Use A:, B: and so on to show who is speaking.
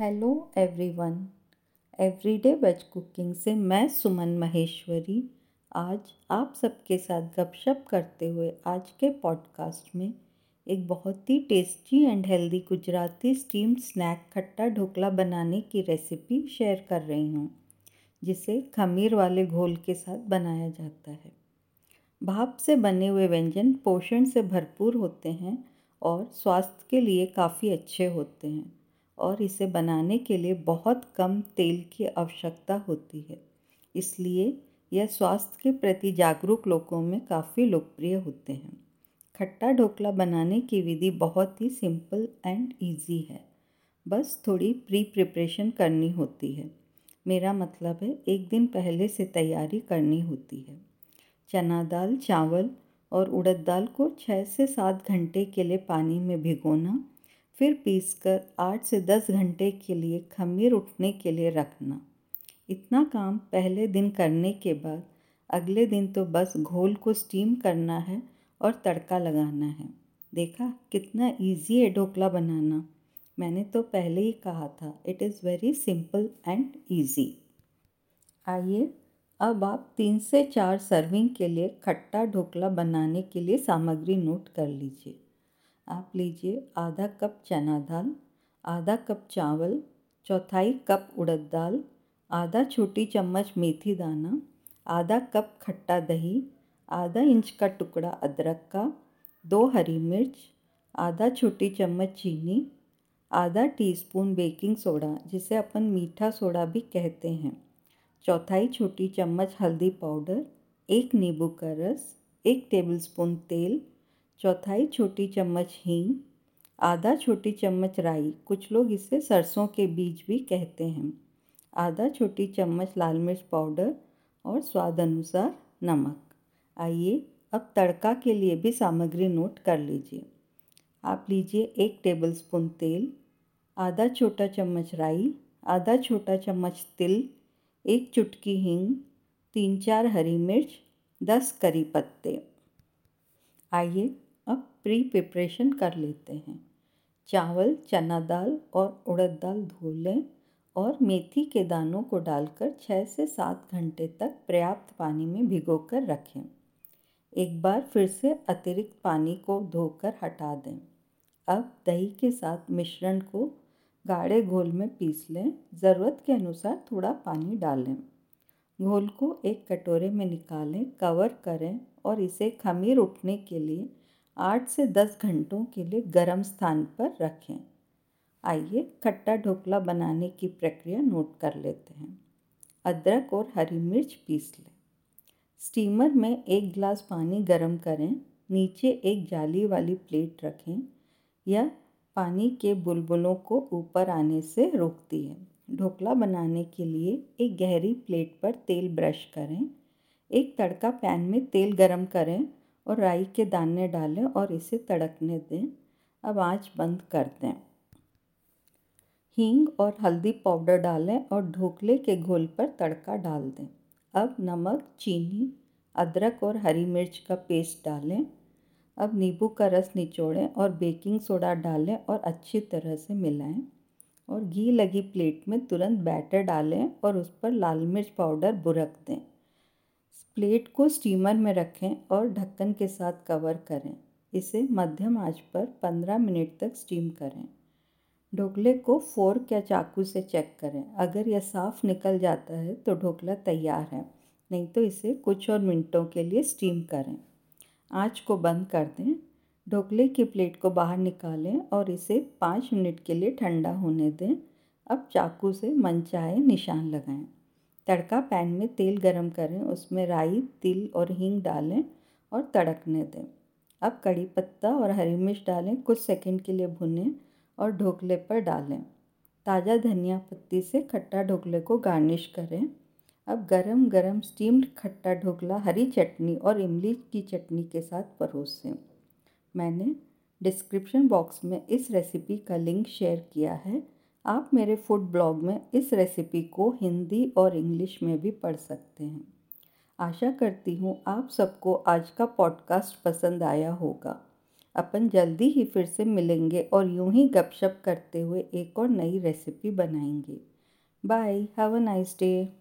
A: Hello everyone everyday veg cooking से मैं सुमन महेश्वरी। आज आप सबके साथ गपशप करते हुए आज के पॉडकास्ट में एक बहुत ही tasty and healthy Gujarati steamed snack खट्टा ढोकला बनाने की रेसिपी शेयर कर रही हूँ, जिसे खमीर वाले घोल के साथ बनाया जाता है। भाप से बने हुए व्यंजन पोषण से भरपूर होते हैं और स्वास्थ्य के लिए काफ़ी अच्छे होते हैं। और इसे बनाने के लिए बहुत कम तेल की आवश्यकता होती है। इसलिए यह स्वास्थ्य के प्रति जागरूक लोगों में काफ़ी लोकप्रिय होते हैं। खट्टा ढोकला बनाने की विधि बहुत ही सिंपल एंड इजी है। बस थोड़ी प्री प्रिपरेशन करनी होती है। मेरा मतलब है, एक दिन पहले से तैयारी करनी होती है। चना दाल, चावल और उड़द दाल को छः से सात घंटे के लिए पानी में भिगोना फिर पीसकर आठ से दस घंटे के लिए खमीर उठने के लिए रखना। इतना काम पहले दिन करने के बाद अगले दिन तो बस घोल को स्टीम करना है और तड़का लगाना है। देखा, कितना इजी है ढोकला बनाना। मैंने तो पहले ही कहा था it is very simple and easy आइए, अब आप तीन से चार सर्विंग के लिए खट्टा ढोकला बनाने के लिए सामग्री नोट कर लीजिए। आप लीजिए आधा कप चना दाल, आधा कप चावल, चौथाई कप उड़द दाल, आधा छोटी चम्मच मेथी दाना, आधा कप खट्टा दही, आधा इंच का टुकड़ा अदरक का, दो हरी मिर्च, आधा छोटी चम्मच चीनी, आधा टीस्पून बेकिंग सोडा, जिसे अपन मीठा सोडा भी कहते हैं। चौथाई छोटी चम्मच हल्दी पाउडर, एक नींबू का रस, एक टेबलस्पून तेल चौथाई छोटी चम्मच हींग, आधा छोटी चम्मच राई, कुछ लोग इसे सरसों के बीज भी कहते हैं। आधा छोटी चम्मच लाल मिर्च पाउडर और स्वाद अनुसार नमक। आइए अब तड़का के लिए भी सामग्री नोट कर लीजिए। आप लीजिए एक टेबलस्पून तेल, आधा छोटा चम्मच राई, आधा छोटा चम्मच तिल, एक चुटकी हींग, तीन चार हरी मिर्च, दस करी पत्ते। आइए अब प्री प्रिपरेशन कर लेते हैं। चावल, चना दाल और उड़द दाल धो लें और मेथी के दानों को डालकर छः से सात घंटे तक पर्याप्त पानी में भिगोकर रखें। एक बार फिर से अतिरिक्त पानी को धोकर हटा दें। अब दही के साथ मिश्रण को गाढ़े घोल में पीस लें। ज़रूरत के अनुसार थोड़ा पानी डालें। घोल को एक कटोरे में निकालें, कवर करें और इसे खमीर उठने के लिए आठ से दस घंटों के लिए गर्म स्थान पर रखें। आइए खट्टा ढोकला बनाने की प्रक्रिया नोट कर लेते हैं। अदरक और हरी मिर्च पीस लें। स्टीमर में एक गिलास पानी गर्म करें। नीचे एक जाली वाली प्लेट रखें यह पानी के बुलबुलों को ऊपर आने से रोकती है। ढोकला बनाने के लिए एक गहरी प्लेट पर तेल ब्रश करें। एक तड़का पैन में तेल गरम करें। और राई के दाने डालें और इसे तड़कने दें। अब आँच बंद कर दें। हींग और हल्दी पाउडर डालें और ढोकले के घोल पर तड़का डाल दें। अब नमक, चीनी, अदरक और हरी मिर्च का पेस्ट डालें। अब नींबू का रस निचोड़ें और बेकिंग सोडा डालें और अच्छी तरह से मिलाएँ। और घी लगी प्लेट में तुरंत बैटर डालें और उस पर लाल मिर्च पाउडर बुरक दें। प्लेट को स्टीमर में रखें और ढक्कन के साथ कवर करें। इसे मध्यम आँच पर 15 मिनट तक स्टीम करें। ढोकले को फोर्क या चाकू से चेक करें। अगर यह साफ़ निकल जाता है तो ढोकला तैयार है, नहीं तो इसे कुछ और मिनटों के लिए स्टीम करें। आँच को बंद कर दें। ढोकले की प्लेट को बाहर निकालें और इसे पाँच मिनट के लिए ठंडा होने दें। अब चाकू से मनचाहे निशान लगाएँ। तड़का पैन में तेल गरम करें, उसमें राई, तिल और हींग डालें और तड़कने दें। अब कड़ी पत्ता और हरी मिर्च डालें, कुछ सेकंड के लिए भुनें और ढोकले पर डालें। ताज़ा धनिया पत्ती से खट्टा ढोकले को गार्निश करें। अब गरम गरम स्टीम्ड खट्टा ढोकला हरी चटनी और इमली की चटनी के साथ परोसें। मैंने डिस्क्रिप्शन बॉक्स में इस रेसिपी का लिंक शेयर किया है। आप मेरे फ़ूड ब्लॉग में इस रेसिपी को हिंदी और इंग्लिश में भी पढ़ सकते हैं। आशा करती हूँ आप सबको आज का पॉडकास्ट पसंद आया होगा। अपन जल्दी ही फिर से मिलेंगे और यूँ ही गपशप करते हुए एक और नई रेसिपी बनाएँगे। Bye have a nice day